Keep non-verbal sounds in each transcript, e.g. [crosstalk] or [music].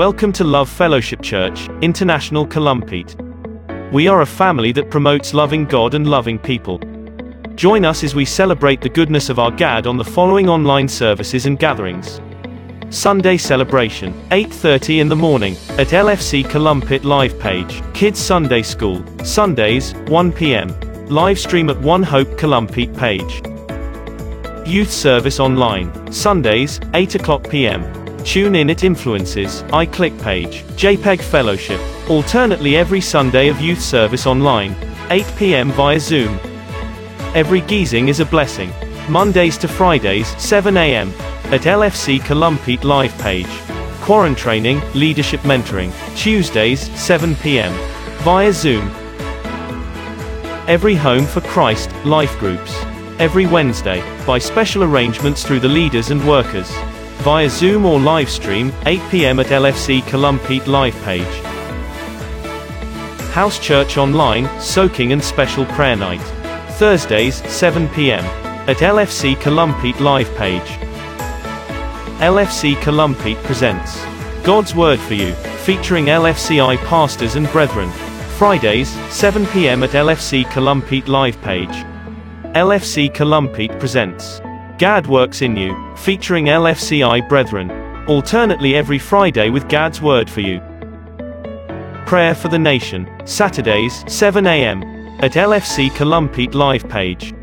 Welcome to Love Fellowship Church, International Columpete. We are a family that promotes loving God and loving people. Join us as we celebrate the goodness of our God on the following online services and gatherings. Sunday celebration, 8:30 in the morning at LFC Columpete live page. Kids Sunday School, Sundays, 1 p.m. Live stream at One Hope Columpete page. Youth service online, Sundays, 8 o'clock p.m. Tune in at Influences, iClick page, JPEG Fellowship. Alternately every Sunday of youth service online, 8 p.m. via Zoom. Every geezing is a blessing. Mondays to Fridays, 7 a.m. at LFC Columpete live page. Quarantraining, leadership mentoring. Tuesdays, 7 p.m. via Zoom. Every Home for Christ, life groups. Every Wednesday, by special arrangements through the leaders and workers via Zoom or live stream, 8 p.m. at LFC Columpete live page. House Church Online, Soaking and Special Prayer Night. Thursdays, 7 p.m. at LFC Columpete live page. LFC Columpete presents God's Word for You, featuring LFCI pastors and brethren. Fridays, 7 p.m. at LFC Columpete live page. LFC Columpete presents Gad Works in You, featuring LFCI Brethren. Alternately every Friday with Gad's Word for You. Prayer for the Nation, Saturdays, 7 a.m. at LFC Columpete live page.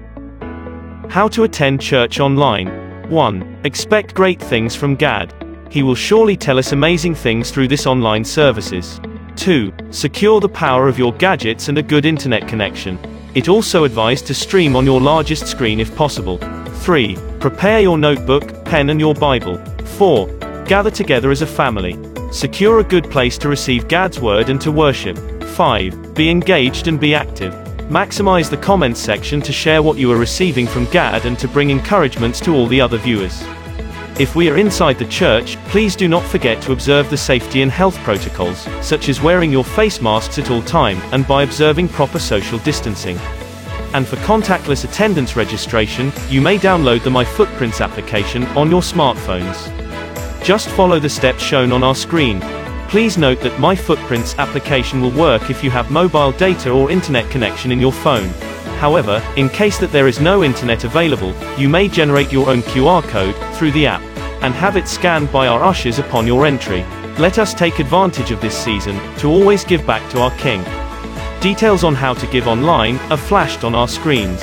How to attend church online. 1. Expect great things from Gad. He will surely tell us amazing things through this online services. 2. Secure the power of your gadgets and a good internet connection. It also advised to stream on your largest screen if possible. 3. Prepare your notebook, pen and your Bible. 4. Gather together as a family. Secure a good place to receive God's word and to worship. 5. Be engaged and be active. Maximize the comments section to share what you are receiving from Gad and to bring encouragements to all the other viewers. If we are inside the church, please do not forget to observe the safety and health protocols, such as wearing your face masks at all time, and by observing proper social distancing. And for contactless attendance registration, you may download the My Footprints application on your smartphones. Just follow the steps shown on our screen. Please note that My Footprints application will work if you have mobile data or internet connection in your phone. However, in case that there is no internet available, you may generate your own QR code through the app and have it scanned by our ushers upon your entry. Let us take advantage of this season to always give back to our King. Details on how to give online are flashed on our screens.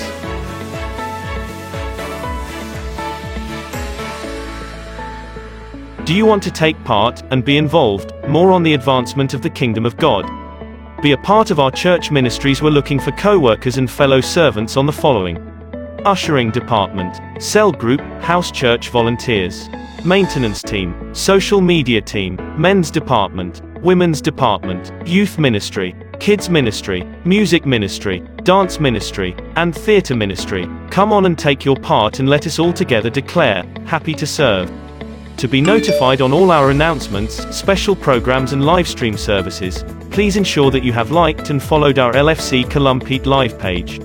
Do you want to take part and be involved more on the advancement of the kingdom of God? Be a part of our church ministries. We're looking for co-workers and fellow servants on the following: Ushering department, cell group, house church volunteers, maintenance team, social media team, men's department, women's department, youth ministry, kids ministry, music ministry, dance ministry, and theater ministry. Come on and take your part and let us all together declare, happy to serve. To be notified on all our announcements, special programs and live stream services, please ensure that you have liked and followed our LFC Columpete live page.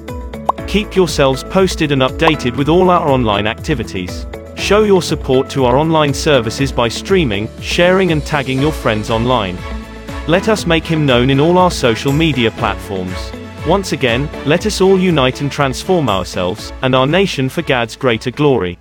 Keep yourselves posted and updated with all our online activities. Show your support to our online services by streaming, sharing and tagging your friends online. Let us make him known in all our social media platforms. Once again, let us all unite and transform ourselves, and our nation for God's greater glory.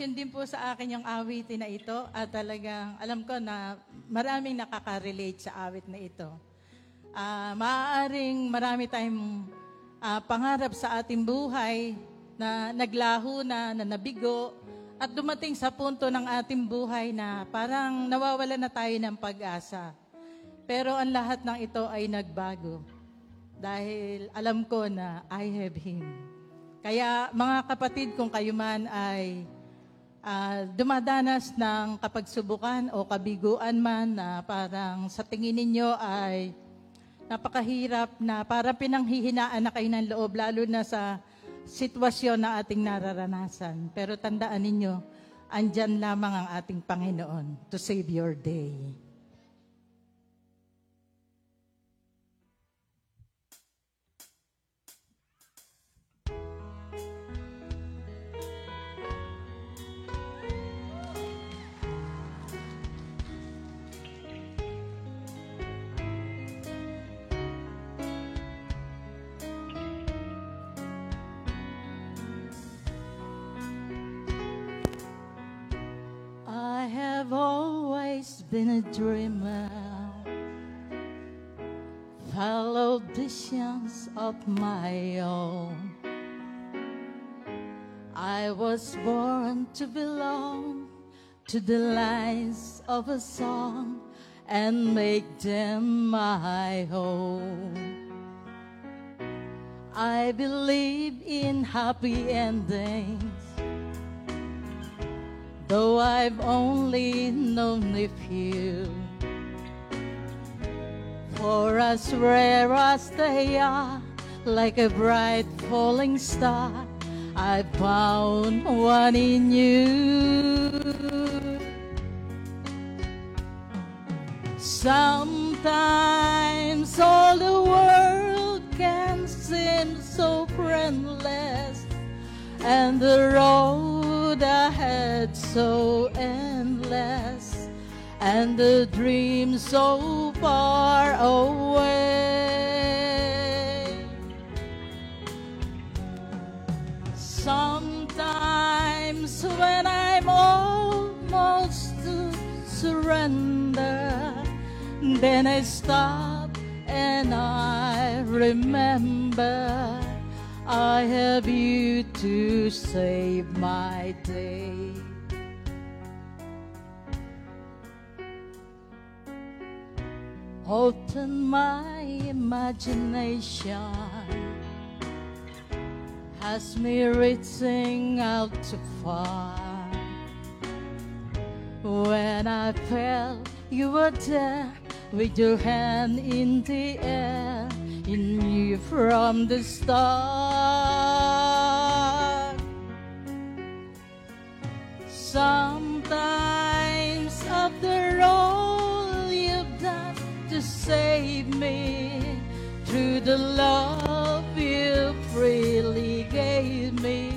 Inspirasyon din po sa akin yung awitin na ito at talagang alam ko na maraming nakaka-relate sa awit na ito. Ah, maaaring marami tayong ah, pangarap sa ating buhay na naglaho na, na nabigo at dumating sa punto ng ating buhay na parang nawawala na tayo ng pag-asa. Pero ang lahat ng ito ay nagbago dahil alam ko na I have Him. Kaya mga kapatid, kung kayo man ay ah, dumadanas ng kapagsubukan o kabiguan man na parang sa tingin ninyo ay napakahirap na parang pinanghihinaan na kayo ng loob, lalo na sa sitwasyon na ating nararanasan. Pero tandaan ninyo, andyan lamang ang ating Panginoon to save your day. Have always been a dreamer, followed visions of my own. I was born to belong to the lines of a song and make them my home. I believe in happy endings. Though I've only known a few, for as rare as they are, like a bright falling star, I found one in you. Sometimes all the world can seem so friendless and the road ahead so endless, and the dream so far away. Sometimes when I'm almost to surrender, then I stop and I remember I have you to save my day. Open my imagination has me reaching out to far. When I felt you were there with your hand in the air, in you from the start. Sometimes after all you've done to save me, through the love you freely gave me,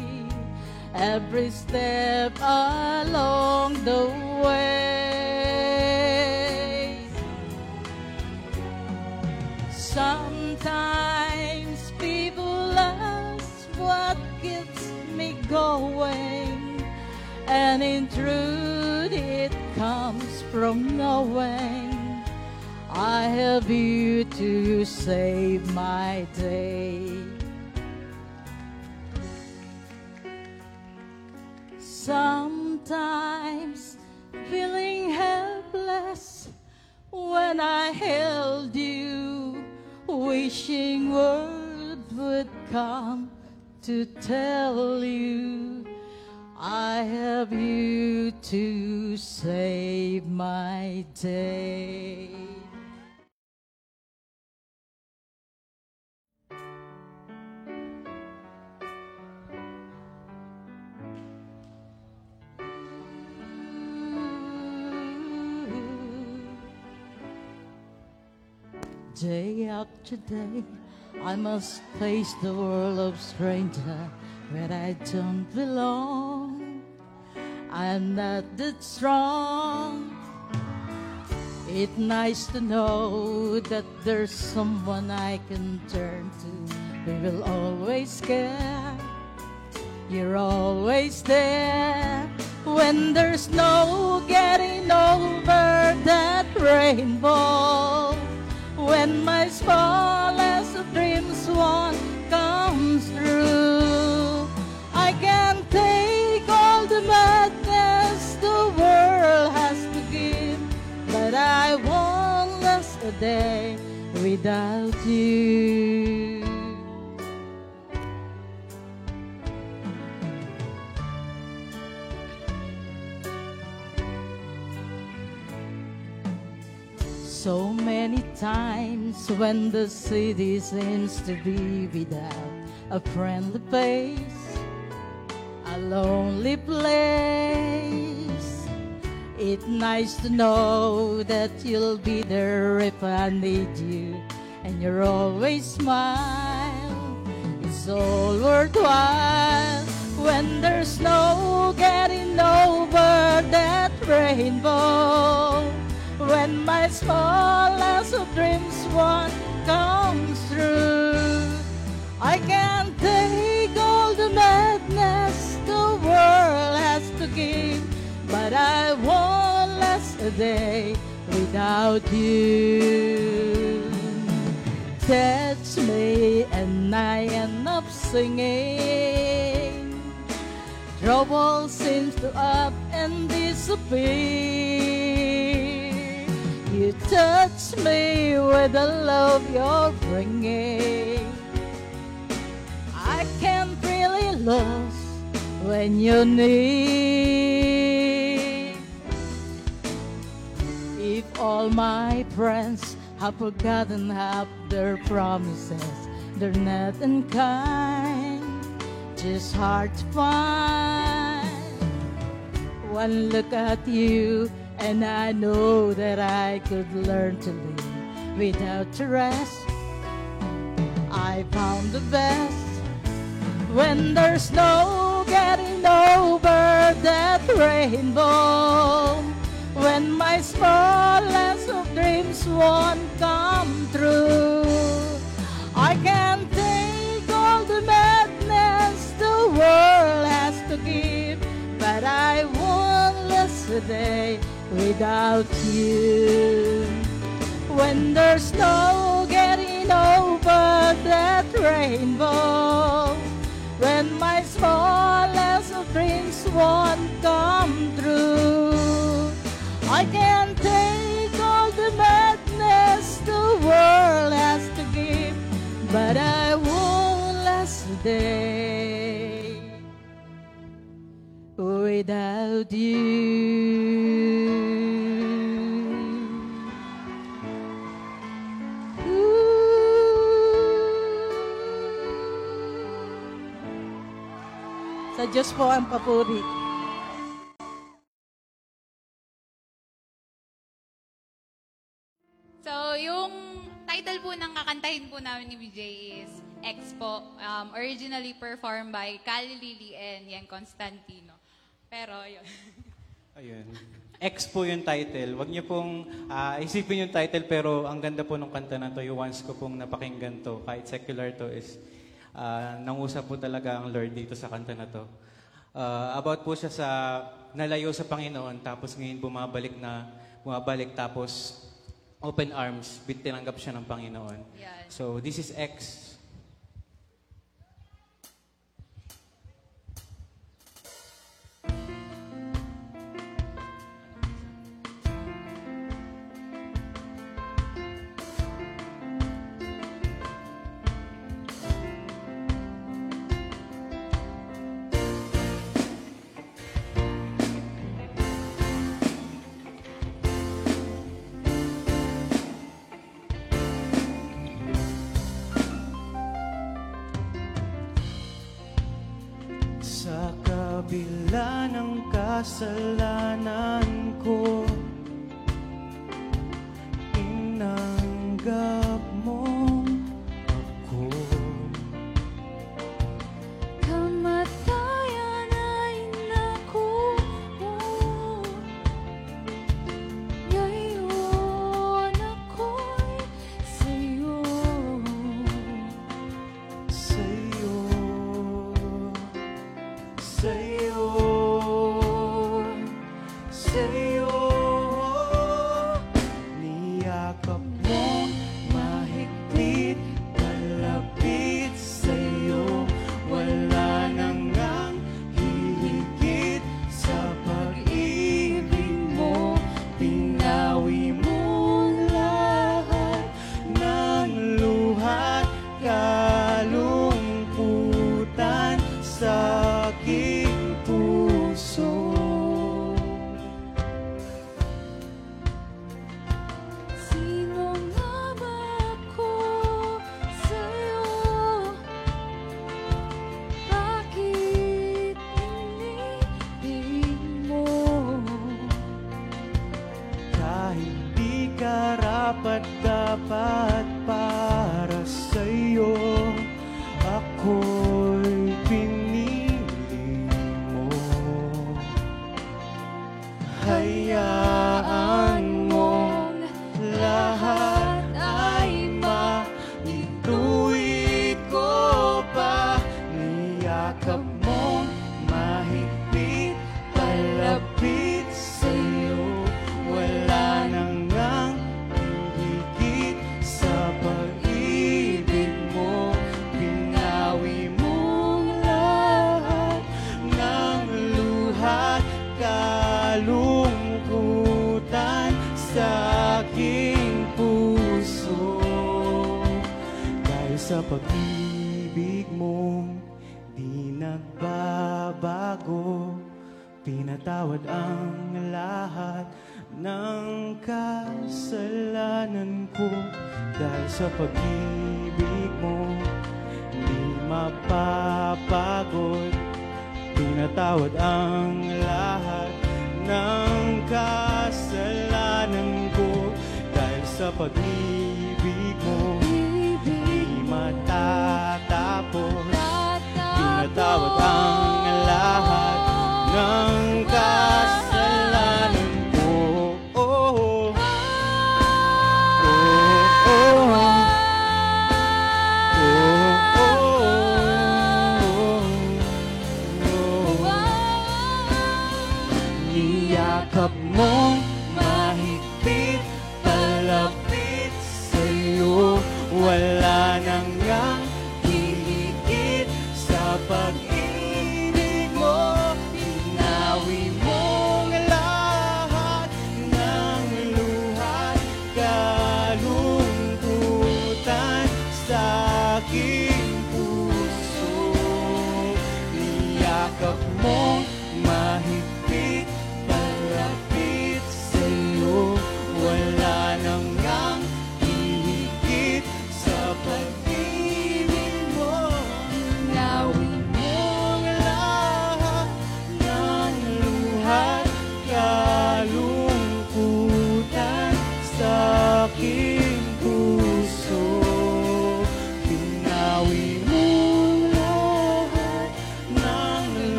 every step along the way. Sometimes people ask what keeps me going, and in truth it comes from knowing I have you to save my day. Sometimes feeling helpless when I held you, wishing word would come to tell you I have you to save my day. Day after day, I must face the world of stranger where I don't belong. I'm not that strong. It's nice to know that there's someone I can turn to. We will always care. You're always there when there's no getting over that rainbow. When my smallest dreams one comes through, I can take all the madness the world has to give, but I won't last a day without you. Many times when the city seems to be without a friendly face, a lonely place. It's nice to know that you'll be there if I need you, and you're always smile. It's all worthwhile when there's no getting over that rainbow. When my smallest of dreams one comes through, I can't take all the madness the world has to give, but I won't last a day without you. Touch me and I end up singing. Trouble seems to up and disappear. You touch me with the love you're bringing. I can't really lose when you're near. If all my friends have forgotten half their promises, they're not unkind, just hard to find. One look at you, and I know that I could learn to live without the rest. I found the best when there's no getting over that rainbow. When my smallest of dreams won't come true, I can't take all the madness the world has to give, but I won't a day without you. When there's no getting over that rainbow, when my smallest dreams won't come true, I can take all the madness the world has to give, but I won't last a day without you. Sa Diyos po ang papuri. So, yung title po ng kakantahin po namin ni BJ is X po. Um, originally performed by Kali Lily and Yan Constantino. Pero, yun. [laughs] Ayun. X po yung title. Huwag niyo pong ah, isipin yung title pero ang ganda po ng kanta na to. Yung once ko pong napakinggan to, kahit secular to is ah, nangusap po talaga ang Lord dito sa kanta na to. Ah, about po siya sa nalayo sa Panginoon tapos ngayon bumabalik na bumabalik tapos open arms, tinanggap siya ng Panginoon. Yan. So this is X.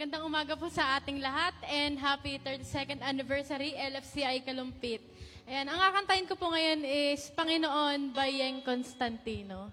Magandang umaga po sa ating lahat and happy 32nd anniversary LFCI Kalumpit. Ayan, ang kakantahin ko po ngayon is Panginoon by Yeng Constantino.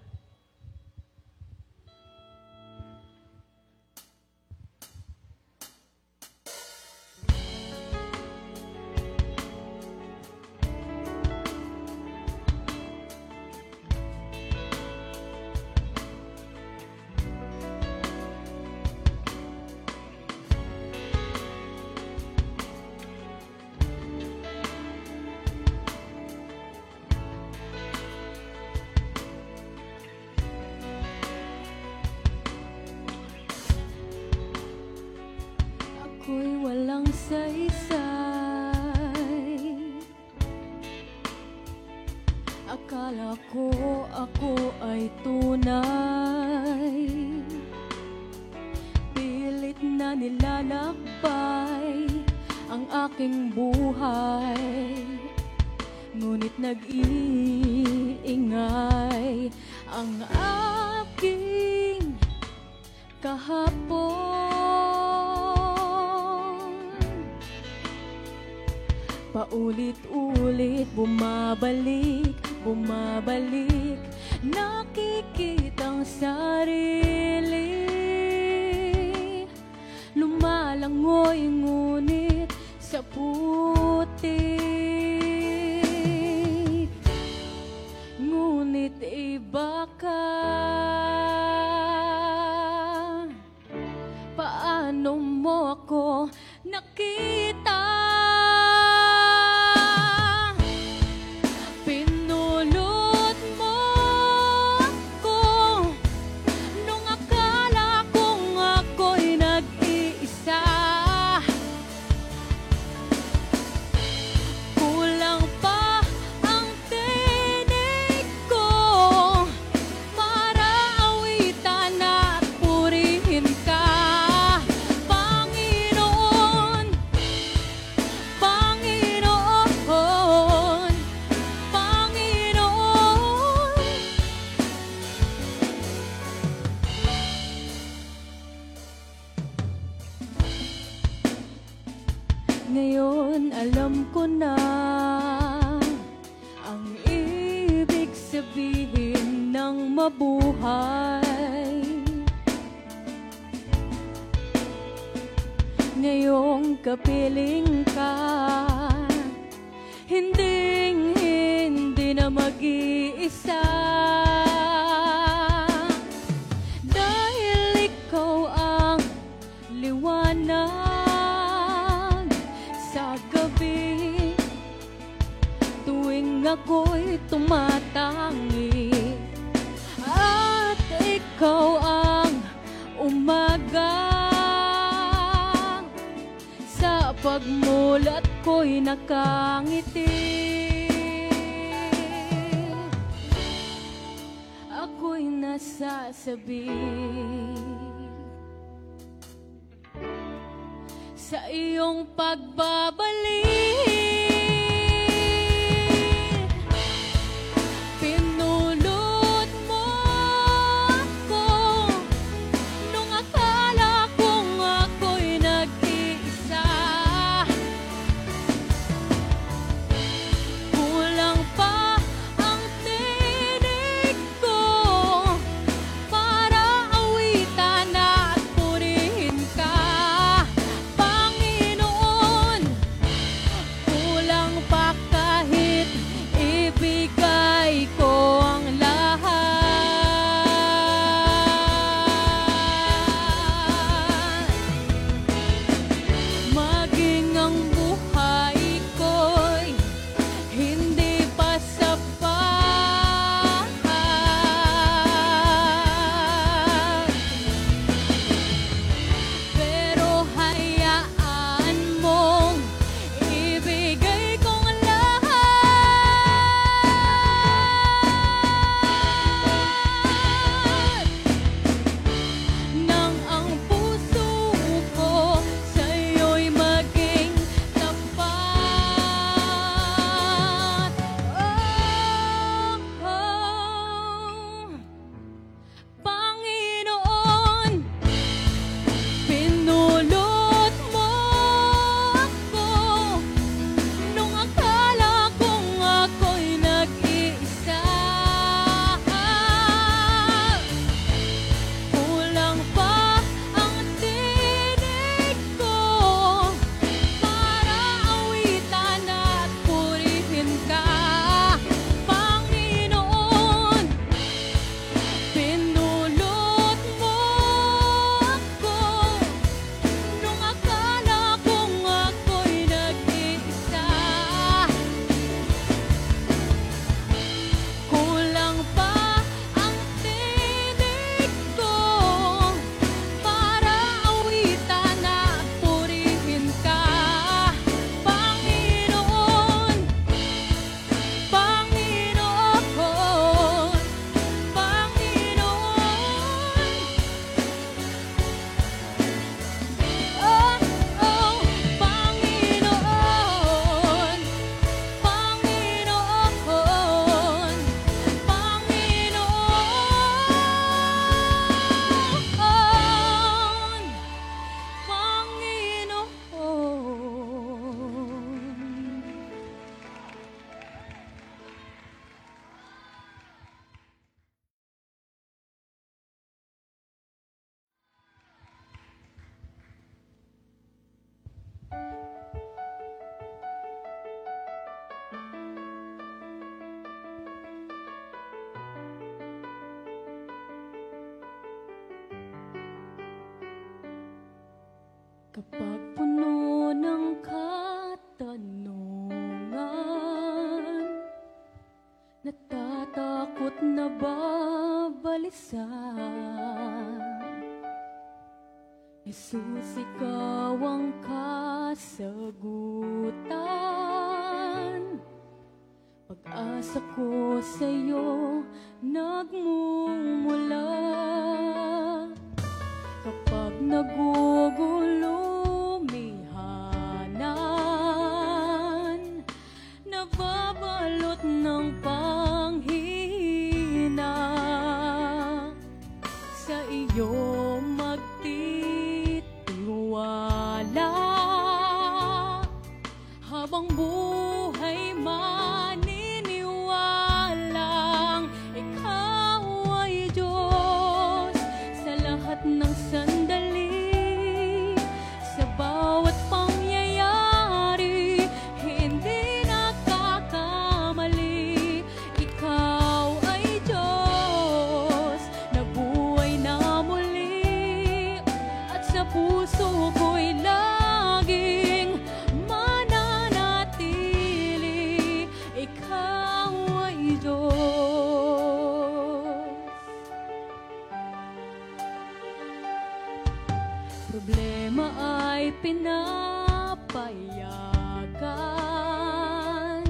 Problema ay pinapayagan.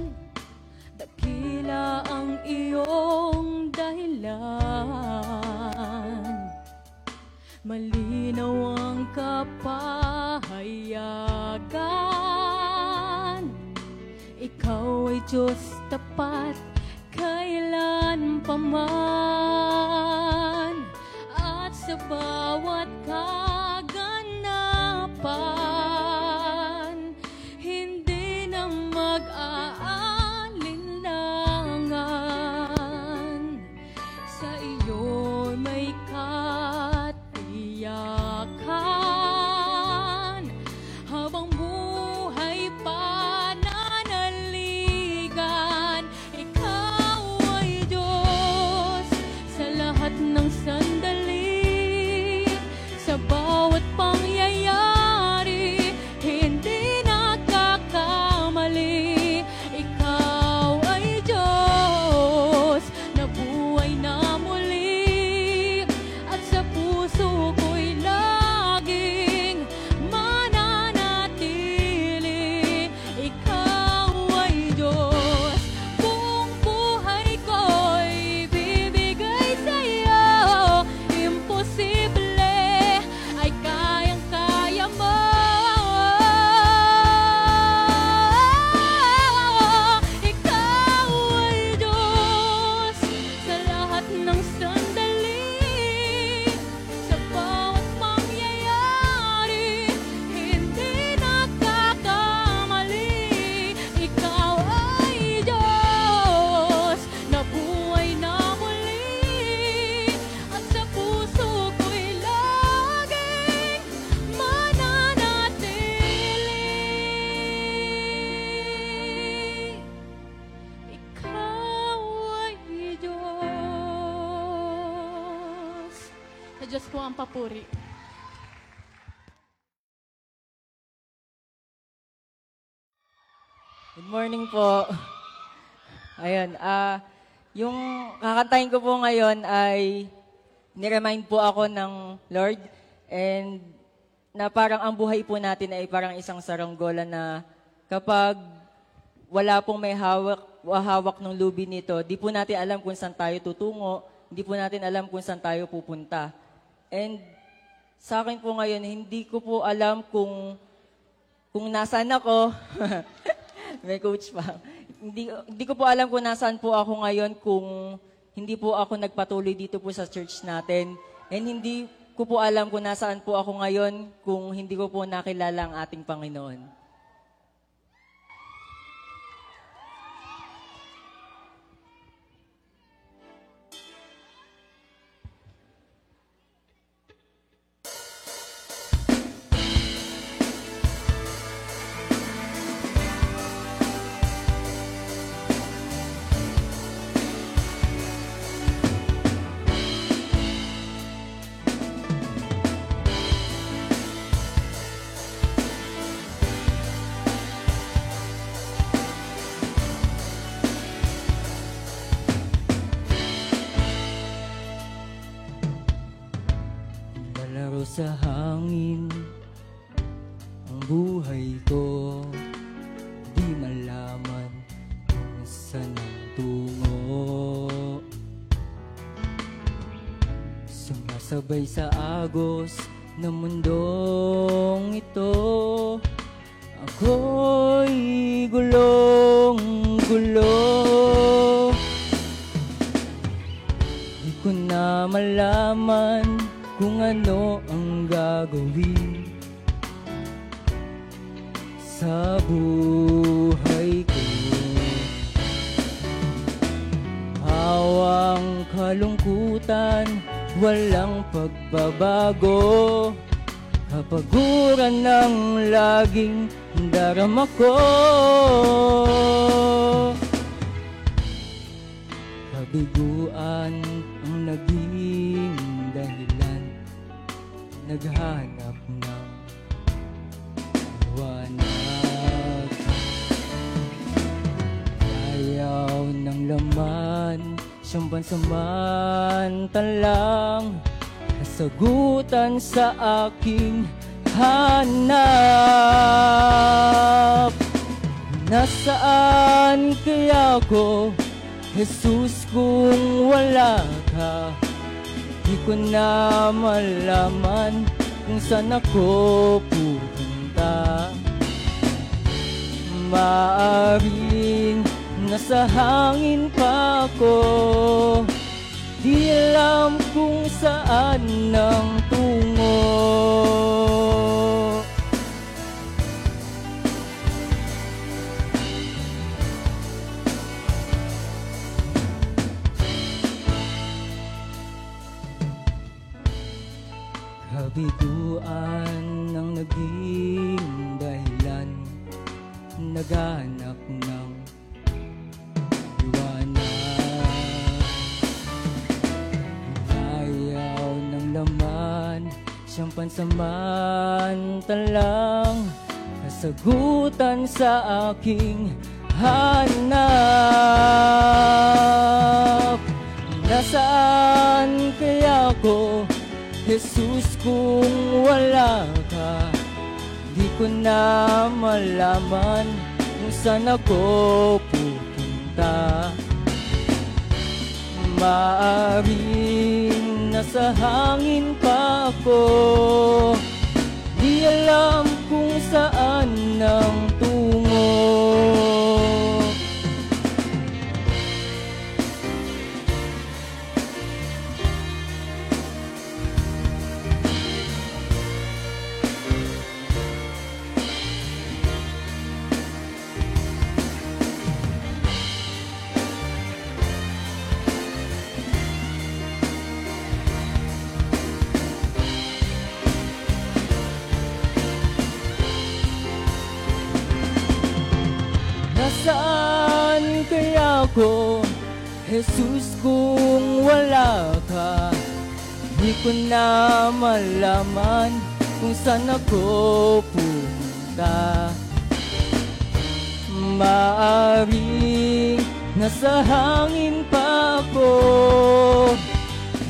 Dakila ang iyong dahilan. Malinaw ang kapahayagan. Ikaw ay Diyos tapat kailan paman Sa Diyos po ang papuri. Good morning po. Ayun, ah, yung kakantahin ko po ngayon ay niremind po ako ng Lord and na parang ang buhay po natin ay parang isang saranggola na kapag wala pong may hawak, hawak ng lubi nito, di po natin alam kung saan tayo tutungo, hindi po natin alam kung saan tayo pupunta. And sa akin po ngayon, hindi ko po alam kung kung nasaan ako. [laughs] May coach pa. Hindi, hindi ko po alam kung nasaan po ako ngayon kung hindi po ako nagpatuloy dito po sa church natin. And hindi ko po alam kung nasaan po ako ngayon kung hindi ko po nakilala ang ating Panginoon. Sumasabay sa agos ng mundong ito. Ako'y gulong-gulo Di ko na malaman kung ano ang gagawin sa buhay ko. Hawang kalungkutan, walang pagbabago. Kapaguran ng laging darama ko Kabiguan ang naging dahilan. Naghanap ng liwanag. Ayaw ng laman Siyang pansamantalang Kasagutan sa aking hanap. Nasaan kaya ko Jesus kung wala ka? Di ko na malaman kung saan ako pupunta. Maaring nasa hangin pa ako. Di alam kung saan ang tungo. Kabiguan ang naging dahilan. Naghanap Siyang pansamantalang Kasagutan sa aking hanap. Nasaan kaya ko Jesus kung wala ka? Di ko na malaman kung saan ako pupunta. Maaring nasa hangin pa ako. Di alam kung saan ang Jesus kung wala ka Di ko na malaman kung saan ako pumunta. Maaring nasa hangin pa ako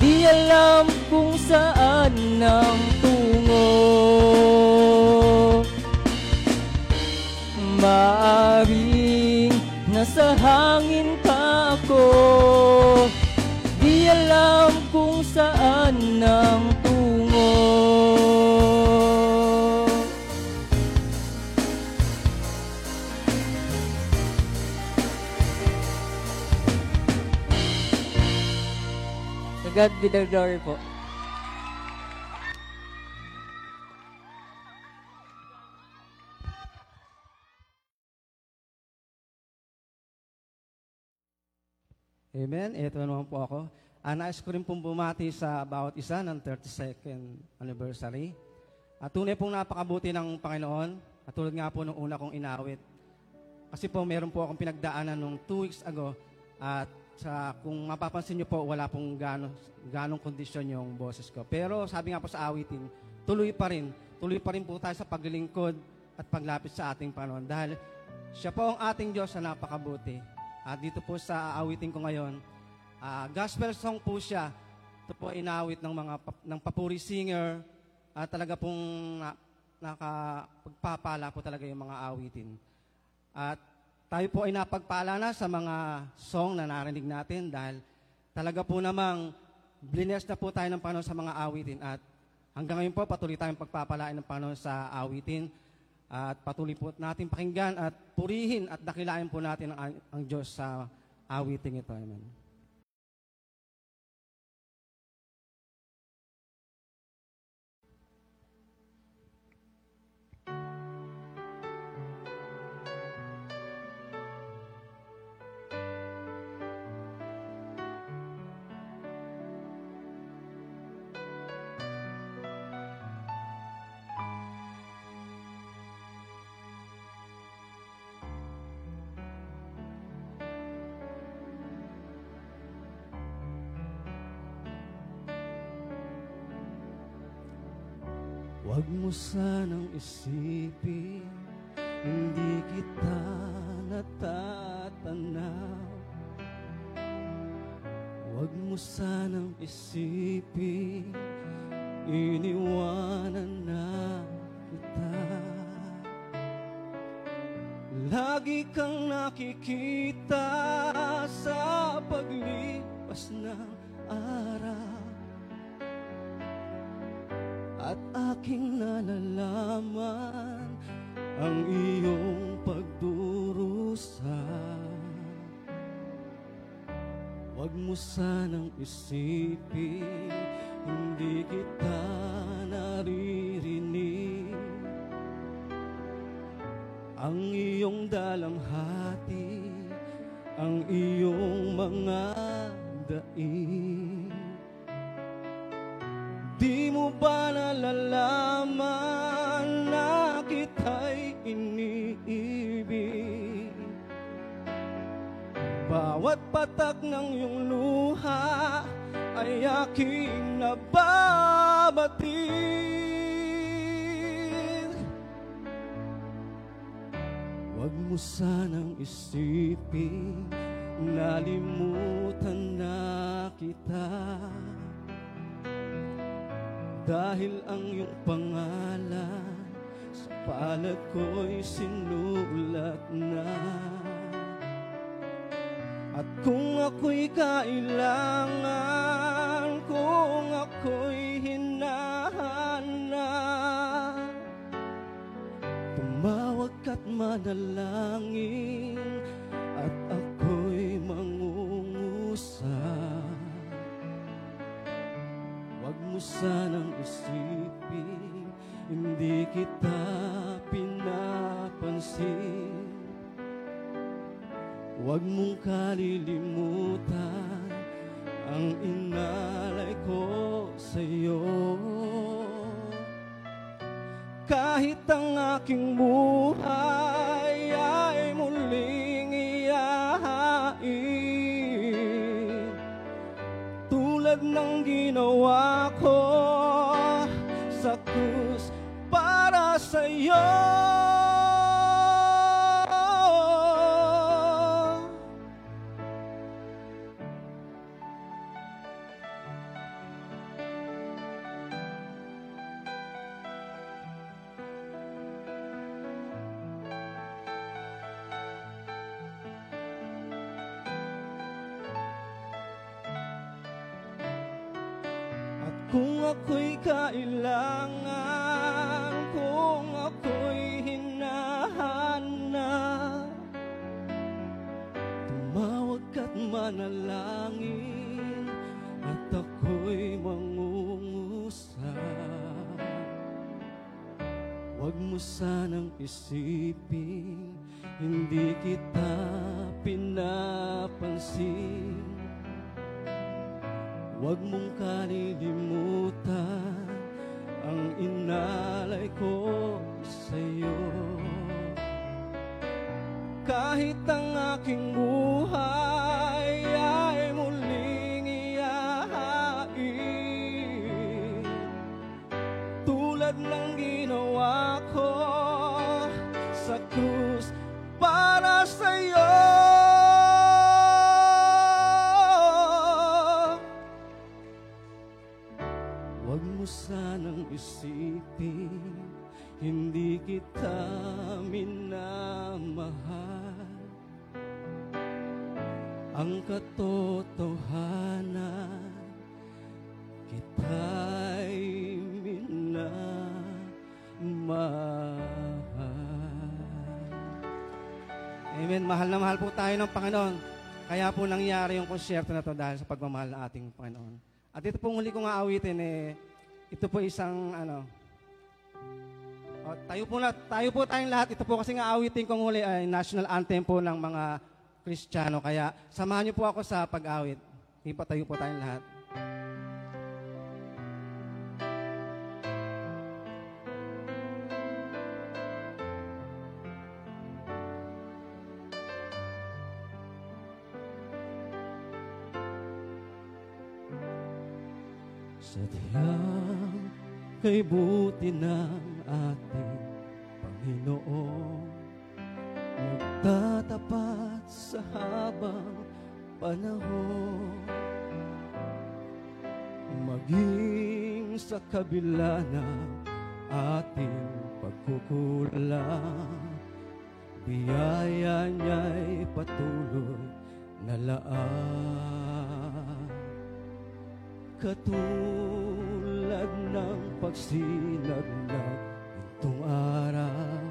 Di alam kung saan ang tungo. Maaring nasa hangin ako Di alam kung saan ang tungo To God be the glory po. Amen. Ito naman po ako. Uh, nais ko rin pong bumati sa bawat isa ng 32nd anniversary. At tunay pong napakabuti ng Panginoon. At tulad nga po nung una kong inawit. Kasi po meron po akong pinagdaanan nung two weeks ago. At sa, kung mapapansin niyo po, wala pong gano, ganong kondisyon yung boses ko. Pero sabi nga po sa awitin, tuloy pa rin. Tuloy pa rin po tayo sa paglilingkod at paglapit sa ating Panginoon. Dahil siya po ang ating Diyos na napakabuti. At dito po sa awitin ko ngayon, ah, gospel song po siya. Ito po inawit ng mga ng papuri singer at talaga pong na, nakapagpapala po talaga yung mga awitin. At tayo po ay napagpala na sa mga song na narinig natin dahil talaga po namang blines na po tayo ng Panginoon sa mga awitin at hanggang ngayon po patuloy tayong pagpapalain ng Panginoon sa awitin at patuloy po natin pakinggan at purihin at dakilain po natin ang, ang Diyos sa awiting ito. Amen. Mo sanang isipin, hindi kita natatanaw. Huwag mo sanang isipin, iniwanan na kita. Lagi kang nakikita sa paglipas ng araw aking nalalaman ang iyong pagdurusa. Huwag mo sanang isipin, hindi kita naririnig. Ang iyong dalamhati, ang iyong mga daig. Di mo ba nalalaman na kita'y iniibig? Bawat patak ng iyong luha ay aking nababatid. Huwag mo sanang isipin, nalimutan na kita. Dahil ang iyong pangalan sa palad ko'y sinulat na. At kung ako'y kailangan, kung ako'y hinahanap Tumawag ka't manalangin at ako'y mangungusap Mo sanang isipin, hindi kita pinapansin. Huwag mong kalilimutan ang inalay ko sa'yo. Kahit ang aking buhay ng ginawa ko sa krus para sa kung ako'y kailangan, kung ako'y hinahanap, tumawag ka't manalangin, at ako'y mangungusap. Huwag mo sanang isipin, hindi kita pinapansin. Huwag mong kalilimutan ang inalay ko sa'yo. Kahit ang aking buhay kita minamahal Ang katotohanan Kita'y minamahal Amen. Mahal na mahal po tayo ng Panginoon. Kaya po nangyari yung konsyerto na to dahil sa pagmamahal ng ating Panginoon. At ito pong huli kong aawitin eh, ito po isang ano, o, tayo po na, tayo po tayong lahat. Ito po kasi nga aawitin kong huli ay national anthem po ng mga Kristiyano. Kaya samahan niyo po ako sa pag-awit. Hindi pa tayo po tayong lahat. Sadyang kay buti ng ating Panginoon. Nagtatapat sa habang panahon. Maging sa kabila ng ating pagkukulang. Biyaya niya'y patuloy na laan Katulad ng pagsinag ng itong araw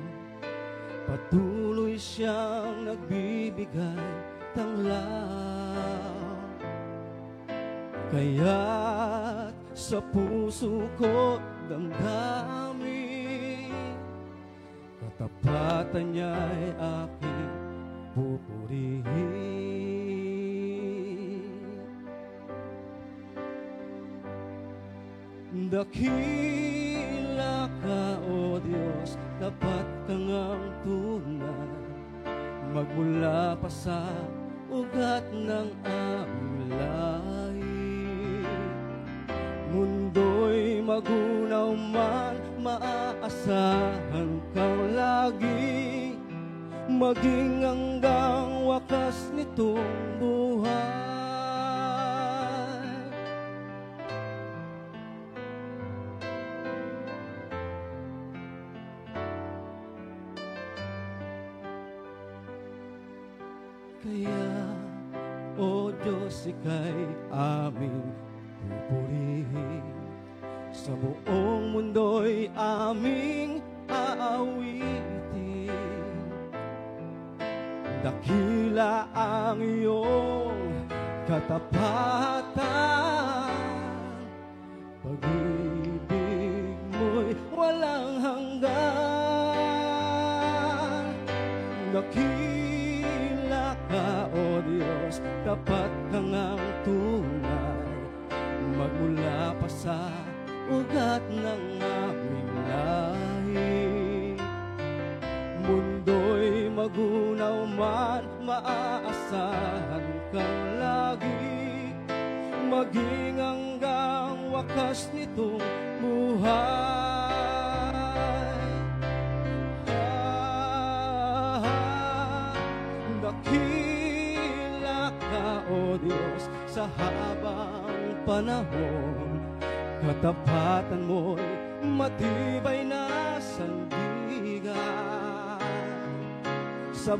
Patuloy siyang nagbibigay tanglaw Kaya't sa puso ko damdamin Katapatan niya'y aking pupurihin. Dakila ka, O Diyos, dapat kang ang tunay. Magmula pa sa ugat ng lahi. Mundo'y magunaw man, maaasahan kang lagi. Maging hanggang wakas nitong buhay Ika'y aming pupurihin. Sa buong mundo'y aming aawitin. Dakila ang iyong katapatan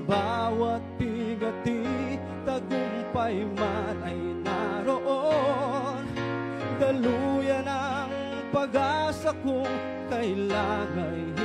bawat bigati, tagumpay man ay naroon. Daluyan ang pag-asa kung kailangan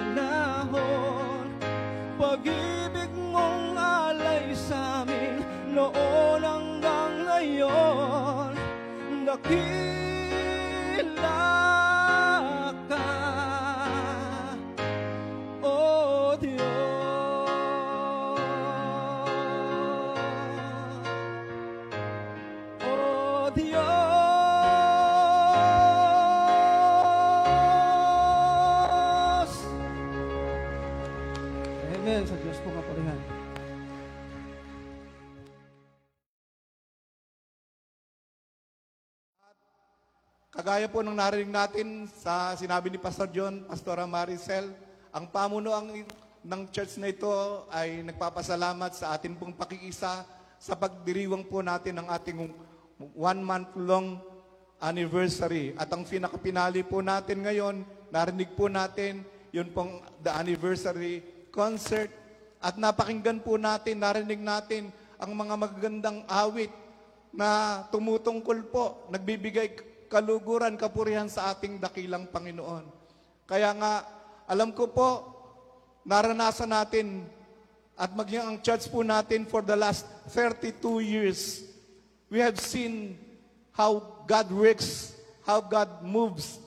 Kagaya po ng narinig natin sa sinabi ni Pastor John, Pastora Maricel, ang pamunuan ng church na ito ay nagpapasalamat sa atin pong pakikisa sa pagdiriwang po natin ng ating one month long anniversary. At ang pinakapinali po natin ngayon, narinig po natin, yun pong the anniversary concert. At napakinggan po natin, narinig natin ang mga magagandang awit na tumutungkol po, nagbibigay kaluguran, kapurihan sa ating dakilang Panginoon. Kaya nga, alam ko po, naranasan natin at maging ang church po natin for the last 32 years, we have seen how God works, how God moves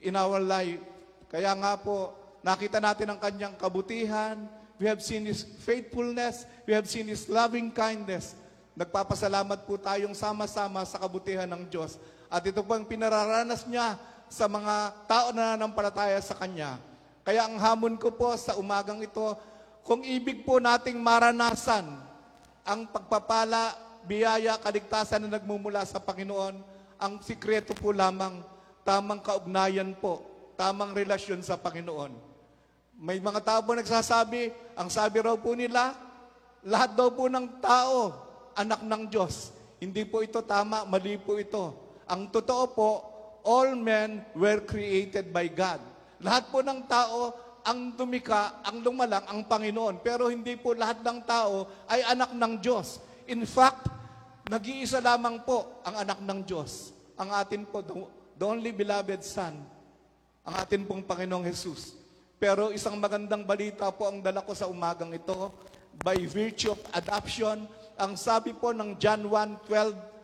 in our life. Kaya nga po, nakita natin ang kanyang kabutihan, we have seen His faithfulness, we have seen His loving kindness. Nagpapasalamat po tayong sama-sama sa kabutihan ng Diyos. At ito po ang pinararanas niya sa mga tao na nanampalataya sa Kanya. Kaya ang hamon ko po sa umagang ito, kung ibig po nating maranasan ang pagpapala, biyaya, kaligtasan na nagmumula sa Panginoon, ang sikreto po lamang, tamang kaugnayan po, tamang relasyon sa Panginoon. May mga tao po nagsasabi, ang sabi raw po nila, lahat daw po ng tao, anak ng Diyos. Hindi po ito tama, mali po ito. Ang totoo po, all men were created by God. Lahat po ng tao, ang dumika, ang lumalang, ang Panginoon. Pero hindi po lahat ng tao ay anak ng Diyos. In fact, nag-iisa lamang po ang anak ng Diyos. Ang atin po, the only beloved Son, ang atin pong Panginoong Jesus. Pero isang magandang balita po ang dala ko sa umagang ito. By virtue of adoption, ang sabi po ng John 1.12,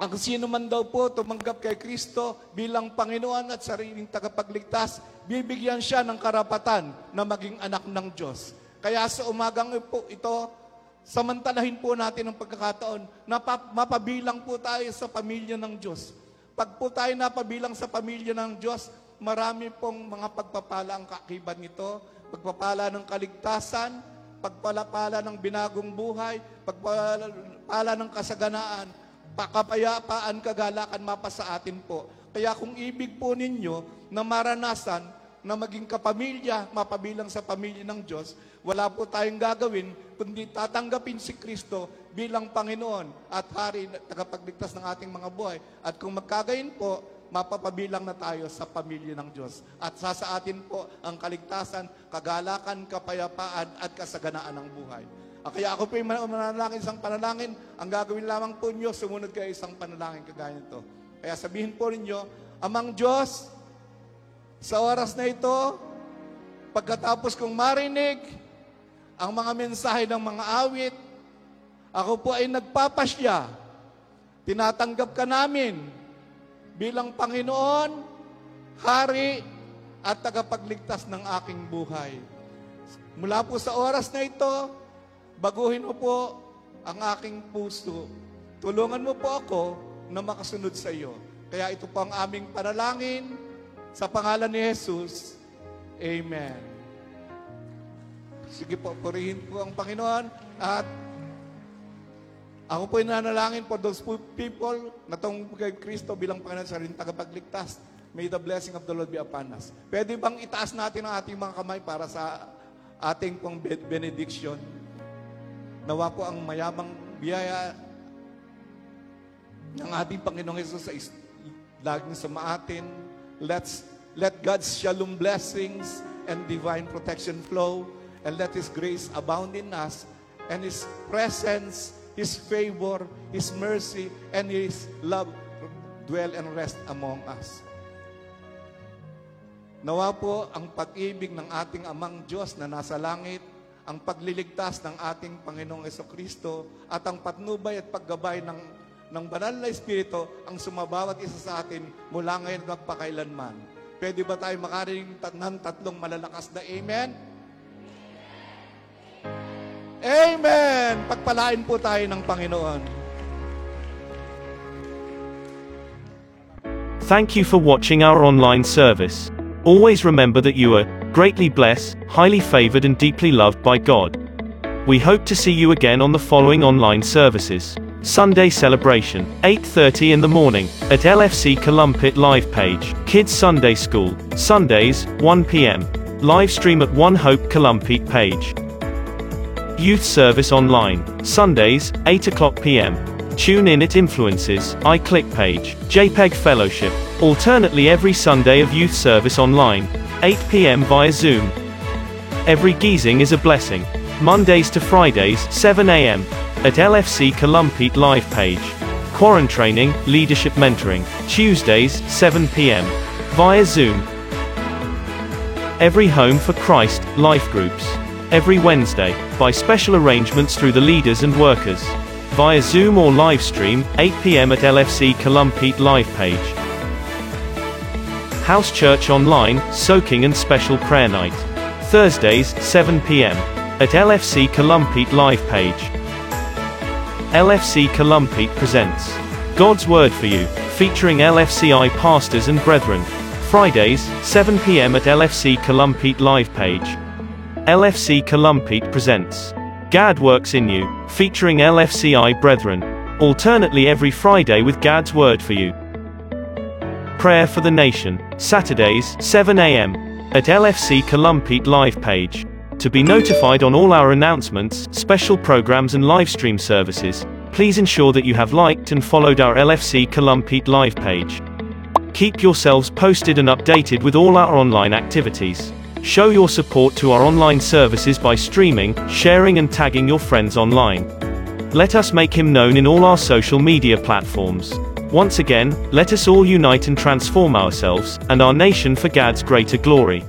ang sino man daw po tumanggap kay Kristo bilang Panginoon at sariling tagapagligtas, bibigyan siya ng karapatan na maging anak ng Diyos. Kaya sa umagang po ito, samantalahin po natin ang pagkakataon na pa- mapabilang po tayo sa pamilya ng Diyos. Pag po tayo napabilang sa pamilya ng Diyos, marami pong mga pagpapala ang kakibat nito. Pagpapala ng kaligtasan, pagpalapala ng binagong buhay, pagpapala ng kasaganaan, pakapayapaan, kagalakan mapa atin po. Kaya kung ibig po ninyo na maranasan na maging kapamilya, mapabilang sa pamilya ng Diyos, wala po tayong gagawin kundi tatanggapin si Kristo bilang Panginoon at Hari tagapagligtas ng ating mga buhay. At kung magkagayon po, mapapabilang na tayo sa pamilya ng Diyos. At sa sa atin po ang kaligtasan, kagalakan, kapayapaan at kasaganaan ng buhay. Ah, Kaya ako po yung man- mananalangin isang panalangin. Ang gagawin lamang po niyo, sumunod kayo isang panalangin kagaya nito. Kaya sabihin po ninyo, Amang Diyos, sa oras na ito, pagkatapos kong marinig ang mga mensahe ng mga awit, ako po ay nagpapasya. Tinatanggap ka namin bilang Panginoon, Hari, at tagapagligtas ng aking buhay. Mula po sa oras na ito, baguhin mo po ang aking puso. Tulungan mo po ako na makasunod sa iyo. Kaya ito po ang aming panalangin sa pangalan ni Jesus. Amen. Sige po, purihin po ang Panginoon at ako po nanalangin for those people na tong kay Kristo bilang Panginoon sa rin tagapagligtas. May the blessing of the Lord be upon us. Pwede bang itaas natin ang ating mga kamay para sa ating pong be- benediction? Nawa po ang mayamang biyaya ng ating Panginoong Jesus sa laging sumaatin. Let's let God's shalom blessings and divine protection flow and let His grace abound in us and His presence, His favor, His mercy, and His love dwell and rest among us. Nawa po ang pag-ibig ng ating amang Diyos na nasa langit, ang pagliligtas ng ating Panginoong Kristo, at ang patnubay at paggabay ng, ng banal na Espiritu ang sumabawat isa sa atin mula ngayon at magpakailanman. Pwede ba tayo makarinig ng tatlong malalakas na Amen? Amen! Pagpalain po tayo ng Panginoon. Thank you for watching our online service. Always remember that you are greatly blessed, highly favored, and deeply loved by God. We hope to see you again on the following online services. Sunday celebration, 8:30 in the morning at LFC Columpit live page. Kids Sunday School, Sundays, 1 p.m. Live stream at One Hope Columpit page. Youth service online, Sundays, 8 o'clock p.m. Tune in at Influences, iClick page, JPEG Fellowship, alternately every Sunday of youth service online, 8 p.m. via Zoom. Every Geezing is a blessing. Mondays to Fridays, 7 a.m. at LFC Columpete live page. Quarantraining, leadership mentoring, Tuesdays, 7 p.m. via Zoom. Every Home for Christ, life groups. Every Wednesday, by special arrangements through the leaders and workers. Via Zoom or live stream, 8 p.m. at LFC Columpete live page. House Church Online, Soaking and Special Prayer Night. Thursdays, 7 p.m. at LFC Columpete live page. LFC Columpete presents God's Word for You, featuring LFCI pastors and brethren. Fridays, 7 p.m. at LFC Columpete live page. LFC Columpete presents Gad Works in You, featuring LFCI brethren. Alternately every Friday with Gad's Word for You. Prayer for the Nation, Saturdays, 7 a.m. at LFC Columpete live page. To be notified on all our announcements, special programs and live stream services, please ensure that you have liked and followed our LFC Columpete live page. Keep yourselves posted and updated with all our online activities. Show your support to our online services by streaming, sharing and tagging your friends online. Let us make him known in all our social media platforms. Once again, let us all unite and transform ourselves, and our nation for Gad's greater glory.